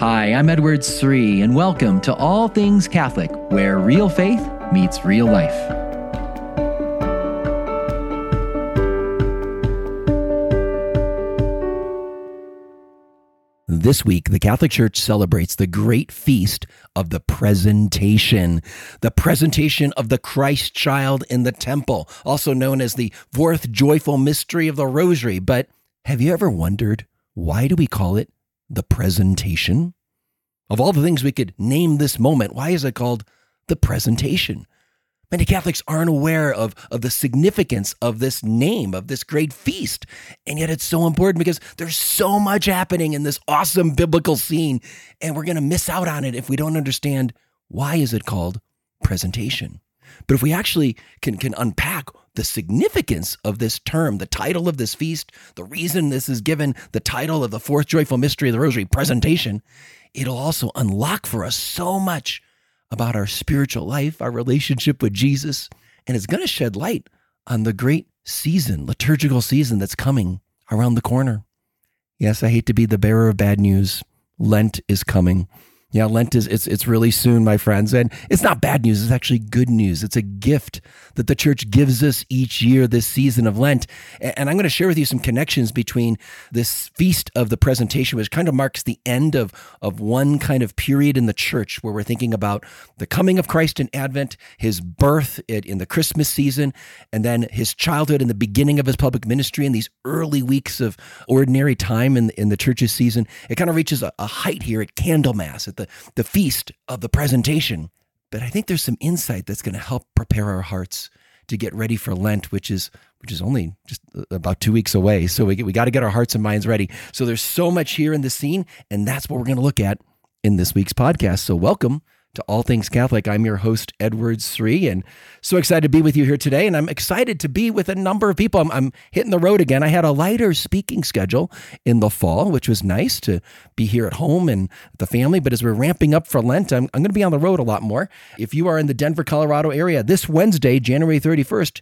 Hi, I'm Edward Sri, and welcome to All Things Catholic, where real faith meets real life. This week, the Catholic Church celebrates the great feast of the presentation, the presentation of the Christ child in the temple, also known as the fourth joyful mystery of the Rosary. But have you ever wondered why do we call it the presentation? Of all the things we could name this moment, why is it called the presentation? Many Catholics aren't aware of, of the significance of this name, of this great feast. And yet it's so important because there's so much happening in this awesome biblical scene, and we're going to miss out on it if we don't understand why is it called presentation. But if we actually can, can unpack the significance of this term, the title of this feast, the reason this is given the title of the fourth joyful mystery of the Rosary, presentation, it'll also unlock for us so much about our spiritual life, our relationship with Jesus, and it's going to shed light on the great season, liturgical season that's coming around the corner. Yes, I hate to be the bearer of bad news. Lent is coming. Yeah, Lent is it's it's really soon, my friends, and it's not bad news. It's actually good news. It's a gift that the church gives us each year this season of Lent. And I'm going to share with you some connections between this feast of the presentation, which kind of marks the end of of one kind of period in the church where we're thinking about the coming of Christ in Advent, his birth in the Christmas season, and then his childhood and the beginning of his public ministry in these early weeks of ordinary time in in the church's season. It kind of reaches a, a height here at Candlemas at the, the feast of the presentation. But I think there's some insight that's going to help prepare our hearts to get ready for Lent, which is which is only just uh, about two weeks away. So we, we got to get our hearts and minds ready. So there's so much here in the scene, and that's what we're going to look at in this week's podcast. So welcome to All Things Catholic. I'm your host, Edward Sri, and so excited to be with you here today. And I'm excited to be with a number of people. I'm, I'm, hitting the road again. I had a lighter speaking schedule in the fall, which was nice to be here at home and the family. But as we're ramping up for Lent, I'm, I'm going to be on the road a lot more. If you are in the Denver, Colorado area, this Wednesday, January 31st,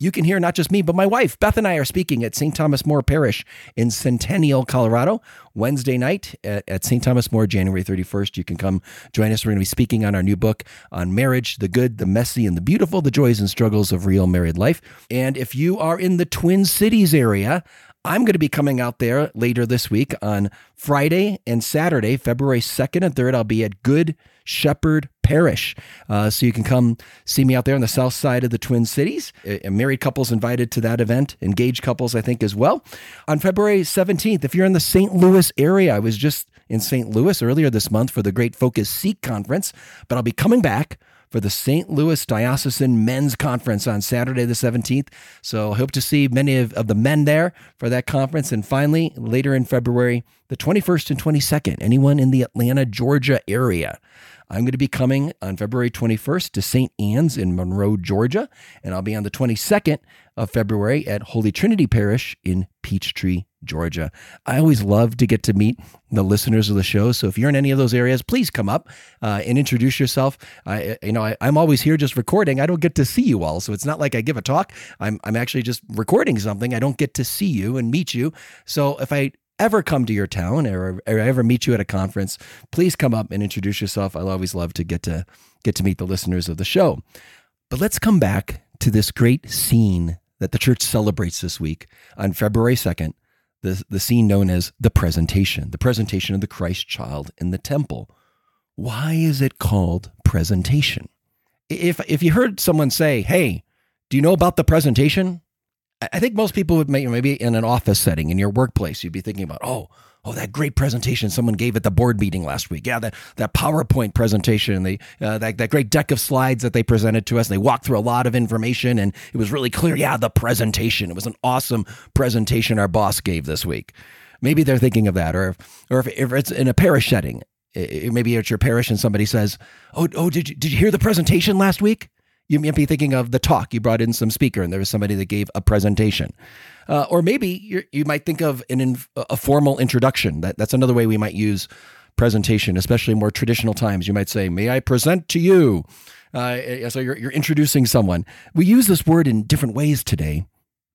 you can hear not just me, but my wife, Beth, and I are speaking at St. Thomas More Parish in Centennial, Colorado, Wednesday night at, at St. Thomas More, January 31st. You can come join us. We're going to be speaking on our new book on marriage, the good, the messy, and the beautiful, the joys and struggles of real married life. And if you are in the Twin Cities area, I'm going to be coming out there later this week on Friday and Saturday, February 2nd and 3rd. I'll be at Good Shepherd Parish. Uh, so you can come see me out there on the south side of the Twin Cities. Married couples invited to that event, engaged couples, I think, as well. On February 17th, if you're in the St. Louis area, I was just in St. Louis earlier this month for the Great Focus Seek Conference, but I'll be coming back for the St. Louis Diocesan Men's Conference on Saturday, the 17th. So I hope to see many of, of the men there for that conference. And finally, later in February, the 21st and 22nd, anyone in the Atlanta, Georgia area. I'm going to be coming on February 21st to St. Anne's in Monroe, Georgia, and I'll be on the 22nd of February at Holy Trinity Parish in Peachtree, Georgia. I always love to get to meet the listeners of the show. So if you're in any of those areas, please come up uh, and introduce yourself. I, you know, I, am always here just recording. I don't get to see you all, so it's not like I give a talk. I'm I'm actually just recording something. I don't get to see you and meet you. So if I ever come to your town or, or ever meet you at a conference, please come up and introduce yourself. I'll always love to get to get to meet the listeners of the show. But let's come back to this great scene that the church celebrates this week on February 2nd, the, the scene known as the presentation, the presentation of the Christ child in the temple. Why is it called presentation? If, if you heard someone say, Hey, do you know about the presentation? I think most people would maybe in an office setting in your workplace, you'd be thinking about, oh, oh, that great presentation someone gave at the board meeting last week. Yeah, that, that PowerPoint presentation, the, uh, that, that great deck of slides that they presented to us. They walked through a lot of information and it was really clear. Yeah, the presentation. It was an awesome presentation our boss gave this week. Maybe they're thinking of that. Or, or if, if it's in a parish setting, maybe it's your parish and somebody says, oh, oh did, you, did you hear the presentation last week? You might be thinking of the talk. You brought in some speaker and there was somebody that gave a presentation. Uh, or maybe you might think of an a formal introduction. That, that's another way we might use presentation, especially more traditional times. You might say, May I present to you? Uh, so you're, you're introducing someone. We use this word in different ways today,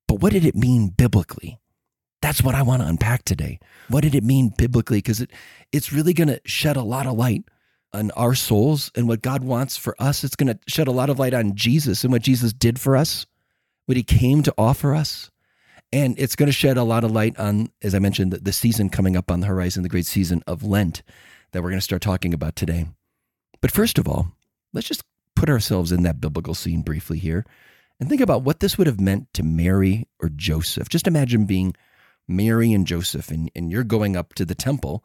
but what did it mean biblically? That's what I want to unpack today. What did it mean biblically? Because it, it's really going to shed a lot of light on our souls and what God wants for us. It's going to shed a lot of light on Jesus and what Jesus did for us, what he came to offer us. And it's going to shed a lot of light on, as I mentioned, the, season coming up on the horizon, the great season of Lent that we're going to start talking about today. But first of all, let's just put ourselves in that biblical scene briefly here and think about what this would have meant to Mary or Joseph. Just imagine being Mary and Joseph, and, and you're going up to the temple.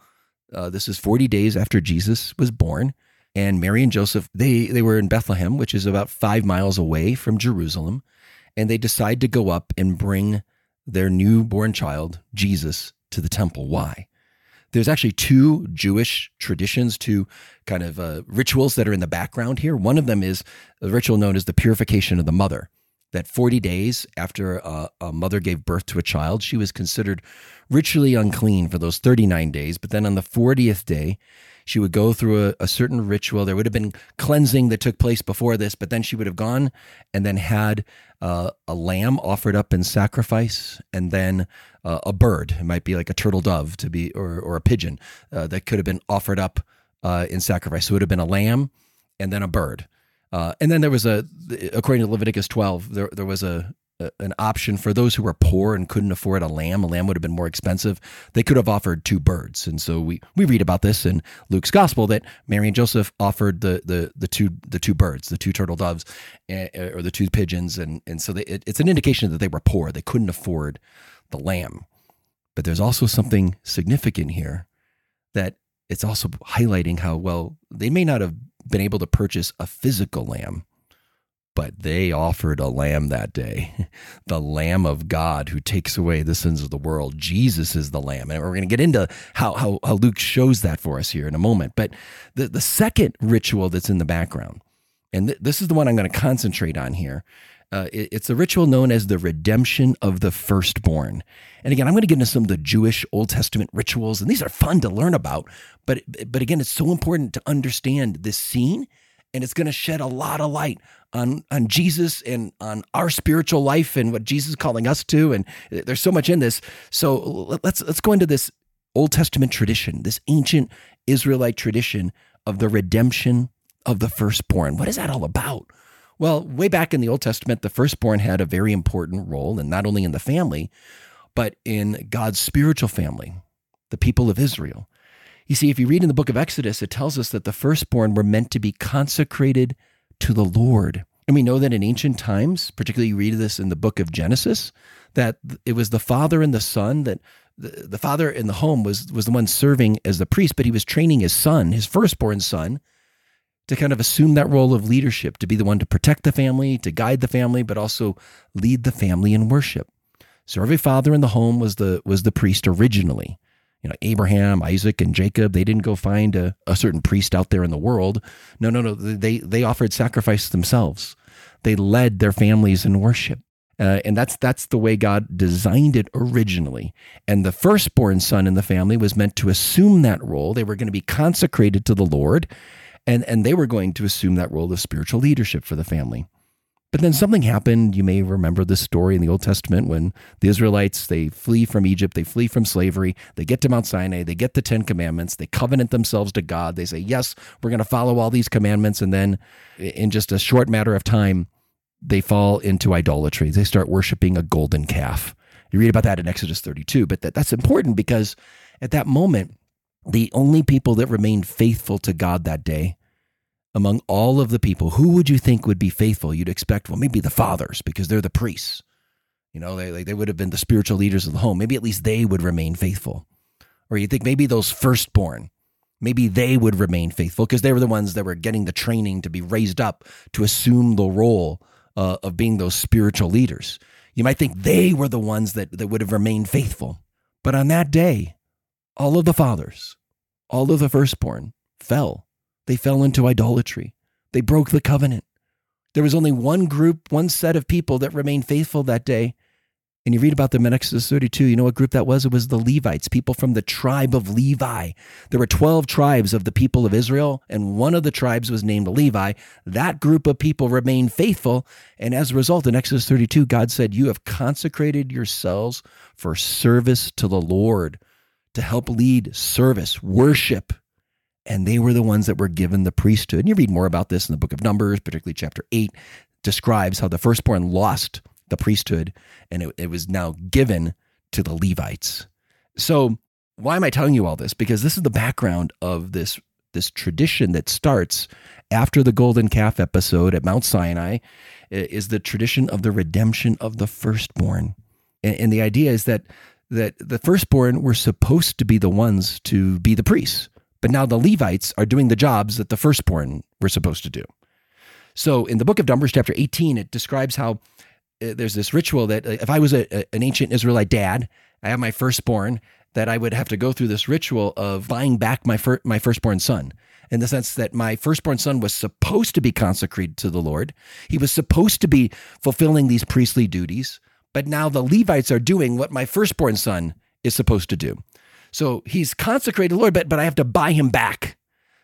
Uh, this is 40 days after Jesus was born. And Mary and Joseph, they, they were in Bethlehem, which is about five miles away from Jerusalem. And they decide to go up and bring their newborn child, Jesus, to the temple. Why? There's actually two Jewish traditions, two kind of uh, rituals that are in the background here. One of them is a ritual known as the purification of the mother that 40 days after a, a, mother gave birth to a child, she was considered ritually unclean for those 39 days. But then on the 40th day, she would go through a, a, certain ritual. There would have been cleansing that took place before this, but then she would have gone and then had uh, a lamb offered up in sacrifice, and then uh, a bird. It might be like a turtle dove to be, or, or a pigeon uh, that could have been offered up uh, in sacrifice. So it would have been a lamb and then a bird. Uh, and then there was a, according to Leviticus 12, there, there was a, a, an option for those who were poor and couldn't afford a lamb. A lamb would have been more expensive. They could have offered two birds. And so we, we read about this in Luke's gospel that Mary and Joseph offered the, the, the two, the two birds, the two turtle doves uh, or the two pigeons. And, and so they, it, it's an indication that they were poor. They couldn't afford the lamb. But there's also something significant here that it's also highlighting how well they may not have been able to purchase a physical lamb, but they offered a lamb that day. The lamb of god who takes away the sins of the world. Jesus is the lamb. And we're going to get into how, how, how luke shows that for us here in a moment. But the, the second ritual that's in the background and th- this is the one i'm going to concentrate on here uh, it, it's a ritual known as the redemption of the firstborn. And again, I'm going to get into some of the Jewish Old Testament rituals, and these are fun to learn about. But but again, it's so important to understand this scene, and it's going to shed a lot of light on on Jesus and on our spiritual life and what Jesus is calling us to. And there's so much in this. So let's let's go into this Old Testament tradition, this ancient Israelite tradition of the redemption of the firstborn. What is that all about? Well, way back in the Old Testament, the firstborn had a very important role, and not only in the family, but in God's spiritual family, the people of Israel. You see, if you read in the book of Exodus, it tells us that the firstborn were meant to be consecrated to the Lord. And we know that in ancient times, particularly you read this in the book of Genesis, that it was the father and the son that the, the father in the home was was the one serving as the priest, but he was training his son, his firstborn son, to kind of assume that role of leadership, to be the one to protect the family, to guide the family, but also lead the family in worship. So every father in the home was the was the priest originally. You know, Abraham, Isaac, and Jacob, they didn't go find a, a certain priest out there in the world. No, no, no. They they offered sacrifice themselves. They led their families in worship. Uh, and that's that's the way God designed it originally. And the firstborn son in the family was meant to assume that role. They were going to be consecrated to the Lord, and and they were going to assume that role of spiritual leadership for the family. But then something happened. You may remember this story in the Old Testament when the Israelites they flee from Egypt, they flee from slavery, they get to Mount Sinai, they get the 10 commandments, they covenant themselves to God. They say, "Yes, we're going to follow all these commandments." And then in just a short matter of time, they fall into idolatry. They start worshiping a golden calf. You read about that in Exodus 32, but that, that's important because at that moment, the only people that remained faithful to God that day among all of the people, who would you think would be faithful? You'd expect, well, maybe the fathers because they're the priests. You know, they, they would have been the spiritual leaders of the home. Maybe at least they would remain faithful. Or you think maybe those firstborn, maybe they would remain faithful because they were the ones that were getting the training to be raised up to assume the role uh, of being those spiritual leaders. You might think they were the ones that, that would have remained faithful. But on that day, all of the fathers, all of the firstborn fell. They fell into idolatry. They broke the covenant. There was only one group, one set of people that remained faithful that day, And you read about them in Exodus 32. You know what group that was? It was the Levites, people from the tribe of Levi. There were 12 tribes of the people of Israel, and one of the tribes was named Levi. That group of people remained faithful. And as a result, in Exodus 32, God said, You have consecrated yourselves for service to the Lord, to help lead service, worship. And they were the ones that were given the priesthood. And you read more about this in the book of Numbers, particularly chapter 8, describes how the firstborn lost the priesthood, and it, it was now given to the Levites. So, why am I telling you all this? Because this is the background of this this tradition that starts after the golden calf episode at Mount Sinai is the tradition of the redemption of the firstborn. And, the idea is that that the firstborn were supposed to be the ones to be the priests, but now the Levites are doing the jobs that the firstborn were supposed to do. So in the book of Numbers, chapter 18, it describes how uh, there's this ritual that uh, if I was a, an ancient Israelite dad, I have my firstborn, that I would have to go through this ritual of buying back my fir- my firstborn son. In the sense that my firstborn son was supposed to be consecrated to the Lord, he was supposed to be fulfilling these priestly duties, but now the Levites are doing what my firstborn son is supposed to do. So he's consecrated Lord, but but I have to buy him back.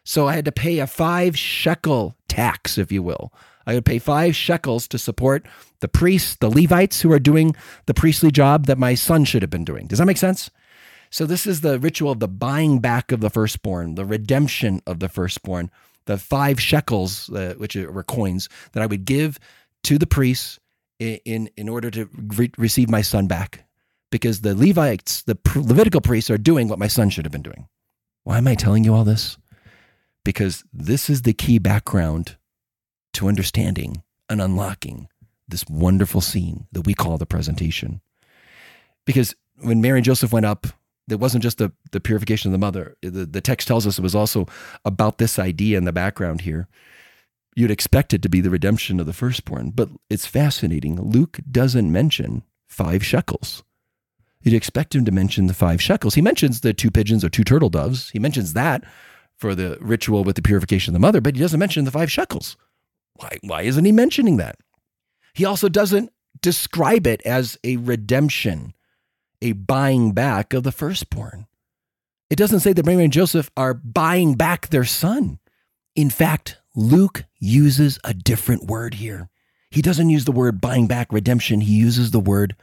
So I had to pay a five shekel tax, if you will, I would pay five shekels to support the priests, the Levites who are doing the priestly job that my son should have been doing. Does that make sense? So, this is the ritual of the buying back of the firstborn, the redemption of the firstborn, the five shekels, uh, which were coins, that I would give to the priests in, in, in order to re- receive my son back. Because the Levites, the Levitical priests, are doing what my son should have been doing. Why am I telling you all this? Because this is the key background to understanding and unlocking this wonderful scene that we call the presentation. Because when Mary and Joseph went up, it wasn't just the, the purification of the mother. The, the text tells us it was also about this idea in the background here. You'd expect it to be the redemption of the firstborn, but it's fascinating. Luke doesn't mention five shekels. You'd expect him to mention the five shekels. He mentions the two pigeons or two turtle doves. He mentions that for the ritual with the purification of the mother, but he doesn't mention the five shekels. Why, why isn't he mentioning that? He also doesn't describe it as a redemption, a buying back of the firstborn. It doesn't say that Mary and Joseph are buying back their son. In fact, Luke uses a different word here. He doesn't use the word buying back redemption, he uses the word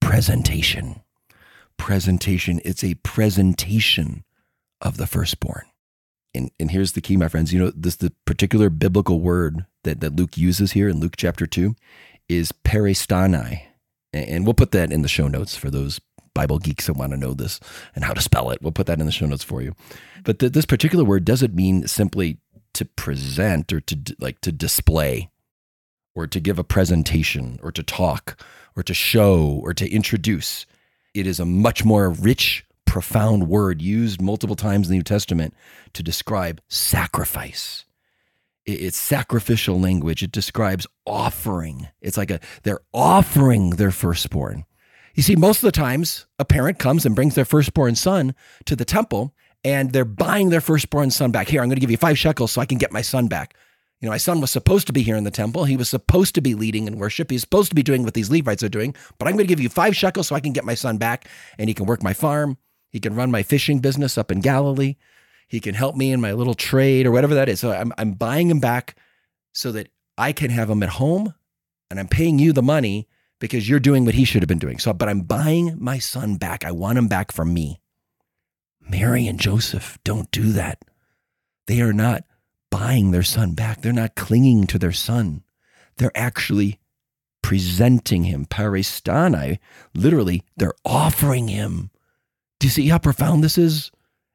presentation. Presentation, it's a presentation of the firstborn and, and here's the key, my friends. You know, this the particular biblical word that, that Luke uses here in Luke chapter 2 is peristanai. And we'll put that in the show notes for those Bible geeks that want to know this and how to spell it. We'll put that in the show notes for you. But this particular word doesn't mean simply to present or to like to display or to give a presentation or to talk or to show or to introduce. It is a much more rich profound word used multiple times in the New Testament to describe sacrifice. It's sacrificial language. It describes offering. It's like a they're offering their firstborn. You see, most of the times a parent comes and brings their firstborn son to the temple and they're buying their firstborn son back. Here, I'm going to give you five shekels so I can get my son back. You know, my son was supposed to be here in the temple. He was supposed to be leading in worship. He's supposed to be doing what these Levites are doing, but I'm going to give you five shekels so I can get my son back and he can work my farm he can run my fishing business up in Galilee. He can help me in my little trade or whatever that is. So I'm, I'm buying him back so that I can have him at home and I'm paying you the money because you're doing what he should have been doing. So, but I'm buying my son back. I want him back from me. Mary and Joseph don't do that. They are not buying their son back. They're not clinging to their son. They're actually presenting him. Peristanai, literally, they're offering him do you see how profound this is?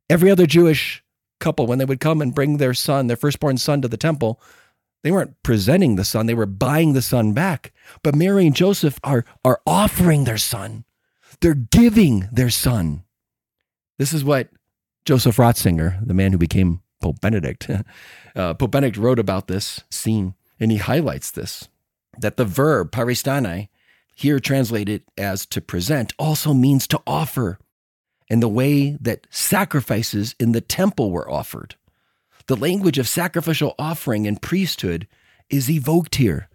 Every other Jewish couple, when they would come and bring their son, their firstborn son, to the temple, they weren't presenting the son, they were buying the son back. But Mary and Joseph are, are offering their son, they're giving their son. This is what Joseph Ratzinger, the man who became Pope Benedict, uh, Pope Benedict wrote about this scene, and he highlights this that the verb peristanai, here translated as to present, also means to offer and the way that sacrifices in the temple were offered. The language of sacrificial offering and priesthood is evoked here.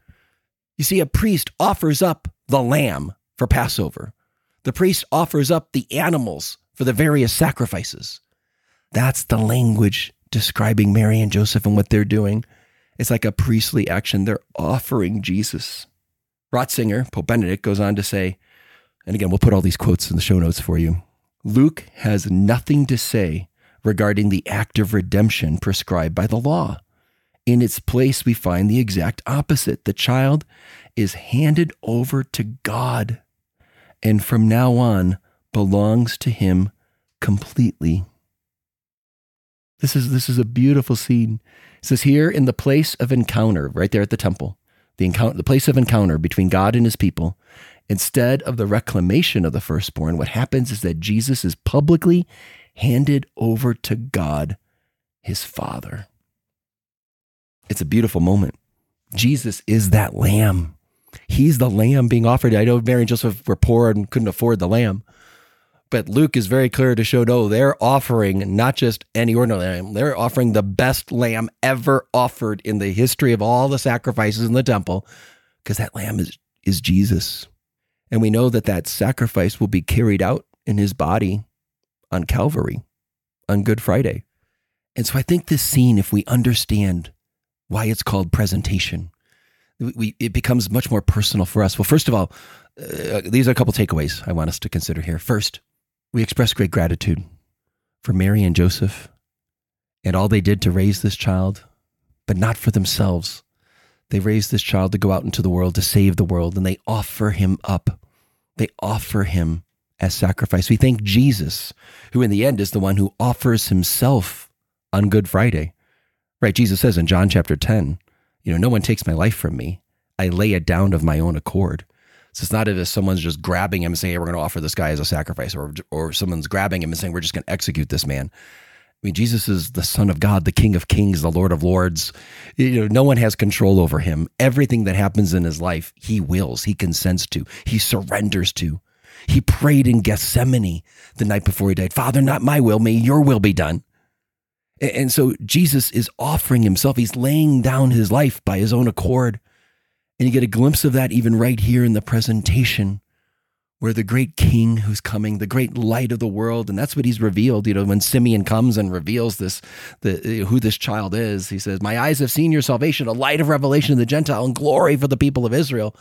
You see, a priest offers up the lamb, for Passover. The priest offers up the animals for the various sacrifices. That's the language describing Mary and Joseph and what they're doing. It's like a priestly action. They're offering Jesus. Ratzinger, Pope Benedict, goes on to say, and again, we'll put all these quotes in the show notes for you. Luke has nothing to say regarding the act of redemption prescribed by the law. In its place, we find the exact opposite. The child is handed over to God and from now on belongs to him completely. This is, this is a beautiful scene. It says here in the place of encounter, right there at the temple, the, encounter, the place of encounter between God and his people, instead of the reclamation of the firstborn, what happens is that Jesus is publicly handed over to God, his Father. It's a beautiful moment. Jesus is that lamb. He's the lamb being offered. I know Mary and Joseph were poor and couldn't afford the lamb. But Luke is very clear to show no, they're offering not just any ordinary lamb, they're offering the best lamb ever offered in the history of all the sacrifices in the temple, because that lamb is, is Jesus. And we know that that sacrifice will be carried out in his body on Calvary on Good Friday. And so I think this scene, if we understand why it's called presentation, we, it becomes much more personal for us. Well, first of all, uh, these are a couple takeaways I want us to consider here. First, we express great gratitude for Mary and Joseph and all they did to raise this child, but not for themselves. They raised this child to go out into the world to save the world, and they offer him up. They offer him as sacrifice. We thank Jesus, who in the end is the one who offers himself on Good Friday. Right? Jesus says in John chapter 10, you know, no one takes my life from me. I lay it down of my own accord. So it's not as if someone's just grabbing him and saying, hey, we're going to offer this guy as a sacrifice, or, or someone's grabbing him and saying, we're just going to execute this man. I mean, Jesus is the Son of God, the King of Kings, the Lord of Lords. You know, no one has control over him. Everything that happens in his life, he wills, he consents to, he surrenders to. He prayed in Gethsemane the night before he died Father, not my will, may your will be done. And so Jesus is offering himself, he's laying down his life by his own accord. And you get a glimpse of that even right here in the presentation, where the great king who's coming, the great light of the world, and that's what he's revealed. You know, when Simeon comes and reveals this, the, uh, who this child is, he says, My eyes have seen your salvation, a light of revelation of the Gentile and glory for the people of Israel.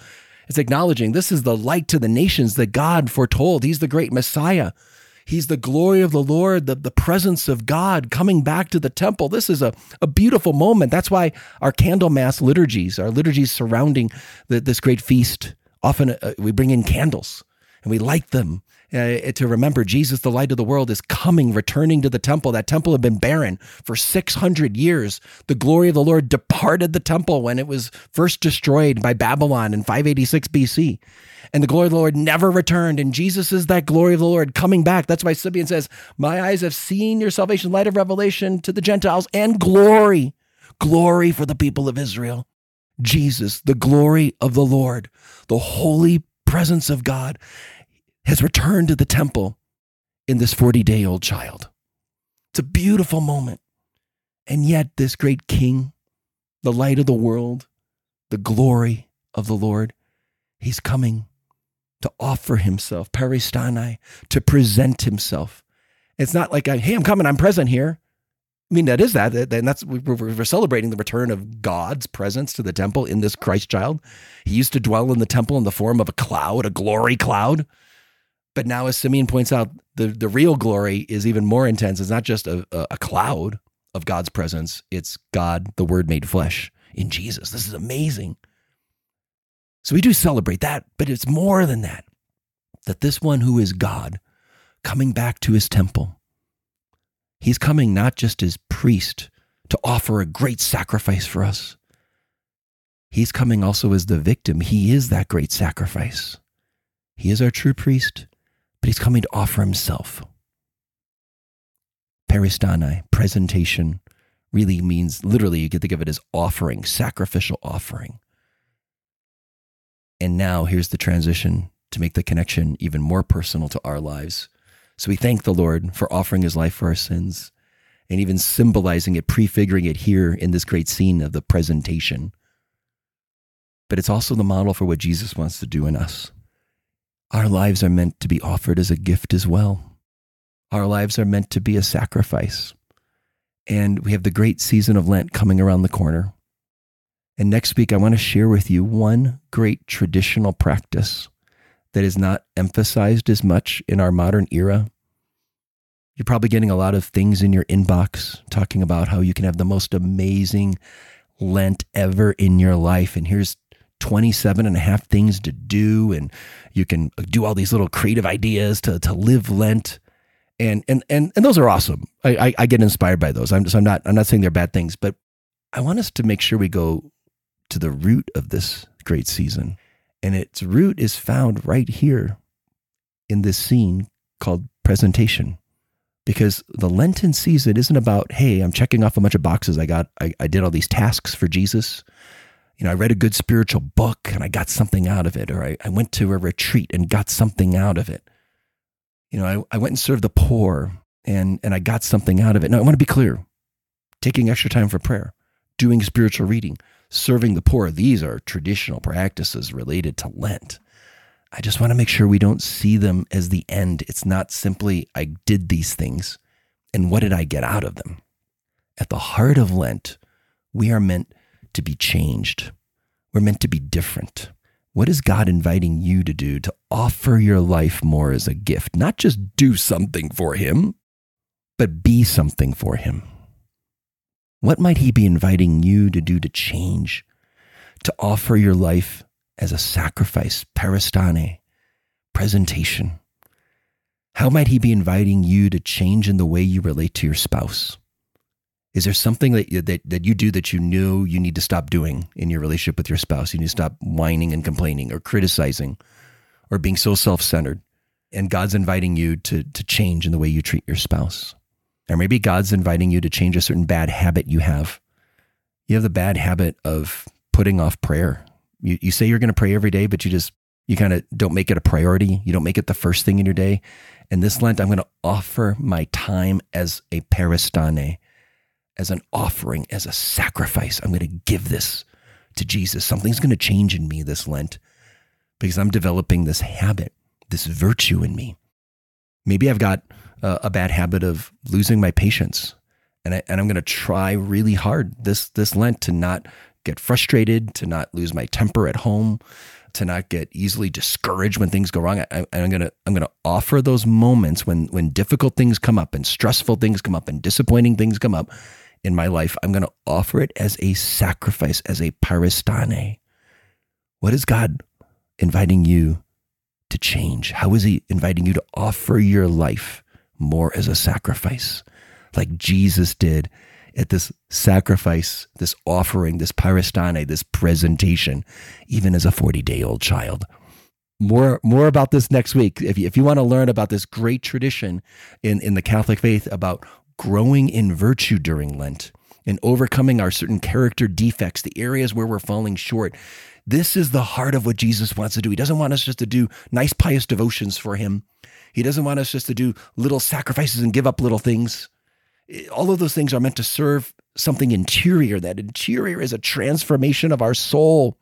It's acknowledging this is the light to the nations that God foretold. He's the great Messiah He's the glory of the Lord, the, the presence of God coming back to the temple. This is a, a beautiful moment. That's why our Candlemas liturgies, our liturgies surrounding the, this great feast, often uh, we bring in candles and we light them uh, to remember Jesus, the light of the world, is coming, returning to the temple. That temple had been barren for 600 years. The glory of the Lord departed the temple when it was first destroyed by Babylon in 586 BC. And the glory of the Lord never returned. And Jesus is that glory of the Lord coming back. That's why Simeon says, My eyes have seen your salvation, light of revelation to the Gentiles, and glory, glory for the people of Israel. Jesus, the glory of the Lord, the holy presence of God has returned to the temple in this 40 day old child. It's a beautiful moment. And yet, this great king, the light of the world, the glory of the Lord, he's coming to offer himself, peristanai, to present himself. It's not like, hey, I'm coming, I'm present here. I mean, that is that. And that's, we're celebrating the return of God's presence to the temple in this Christ child. He used to dwell in the temple in the form of a cloud, a glory cloud. But now, as Simeon points out, the, the real glory is even more intense. It's not just a, a cloud of God's presence, it's God, the Word made flesh in Jesus. This is amazing. So we do celebrate that, but it's more than that. That this one who is God coming back to his temple, he's coming not just as priest to offer a great sacrifice for us, he's coming also as the victim. He is that great sacrifice. He is our true priest but he's coming to offer himself. Peristanai, presentation, really means literally, you could think of it as offering, sacrificial offering. And now here's the transition to make the connection even more personal to our lives. So we thank the Lord for offering his life for our sins and even symbolizing it, prefiguring it here in this great scene of the presentation. But it's also the model for what Jesus wants to do in us. Our lives are meant to be offered as a gift as well. Our lives are meant to be a sacrifice. And we have the great season of Lent coming around the corner. And next week, I want to share with you one great traditional practice that is not emphasized as much in our modern era. You're probably getting a lot of things in your inbox talking about how you can have the most amazing Lent ever in your life. And here's 27 and a half things to do. And you can do all these little creative ideas to, to live Lent. And, and, and, and those are awesome. I, I, I get inspired by those. I'm just, I'm not, I'm not saying they're bad things, but I want us to make sure we go to the root of this great season. And its root is found right here in this scene called presentation. Because the Lenten season isn't about, hey, I'm checking off a bunch of boxes. I got, I, I did all these tasks for Jesus. You know, I read a good spiritual book and I got something out of it, or I, I went to a retreat and got something out of it. You know, I, I went and served the poor and, and I got something out of it. Now, I want to be clear taking extra time for prayer, doing spiritual reading, serving the poor. These are traditional practices related to Lent. I just want to make sure we don't see them as the end. It's not simply, I did these things and what did I get out of them? At the heart of Lent, we are meant to be changed. We're meant to be different. What is God inviting you to do to offer your life more as a gift? Not just do something for Him, but be something for Him. What might He be inviting you to do to change, to offer your life as a sacrifice, paristane, presentation? How might He be inviting you to change in the way you relate to your spouse? Is there something that you, that, that you do that you knew you need to stop doing in your relationship with your spouse? You need to stop whining and complaining or criticizing or being so self centered. And God's inviting you to, to change in the way you treat your spouse. Or maybe God's inviting you to change a certain bad habit you have. You have the bad habit of putting off prayer. You, you say you're going to pray every day, but you just, you kind of don't make it a priority. You don't make it the first thing in your day. And this Lent, I'm going to offer my time as a paristane, as an offering, as a sacrifice. I'm going to give this to Jesus. Something's going to change in me this Lent because I'm developing this habit, this virtue in me. Maybe I've got uh, a bad habit of losing my patience. And, I, and I'm going to try really hard this, this Lent to not get frustrated, to not lose my temper at home, to not get easily discouraged when things go wrong. I, am to I'm to offer those moments when when difficult things come up and stressful things come up and disappointing things come up in my life. I'm going to offer it as a sacrifice, as a paristane. What is God inviting you to change? How is He inviting you to offer your life more as a sacrifice, like Jesus did at this sacrifice, this offering, this paristane, this presentation, even as a 40 day old child. More, more about this next week. If you, if you want to learn about this great tradition in, in the Catholic faith about growing in virtue during Lent and overcoming our certain character defects, the areas where we're falling short, this is the heart of what Jesus wants to do. He doesn't want us just to do nice, pious devotions for Him. He doesn't want us just to do little sacrifices and give up little things. All of those things are meant to serve something interior. That interior is a transformation of our soul.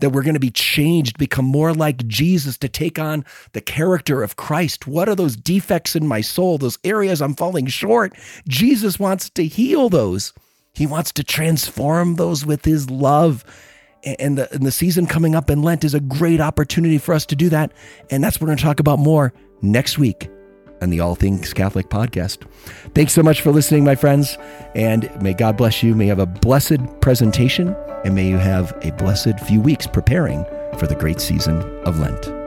That we're going to be changed, become more like Jesus, to take on the character of Christ. What are those defects in my soul, those areas I'm falling short? Jesus wants to heal those. He wants to transform those with his love. And the, and the season coming up in Lent is a great opportunity for us to do that. And that's what we're going to talk about more next week on the All Things Catholic podcast. Thanks so much for listening, my friends, and may God bless you. May you have a blessed presentation, and may you have a blessed few weeks preparing for the great season of Lent.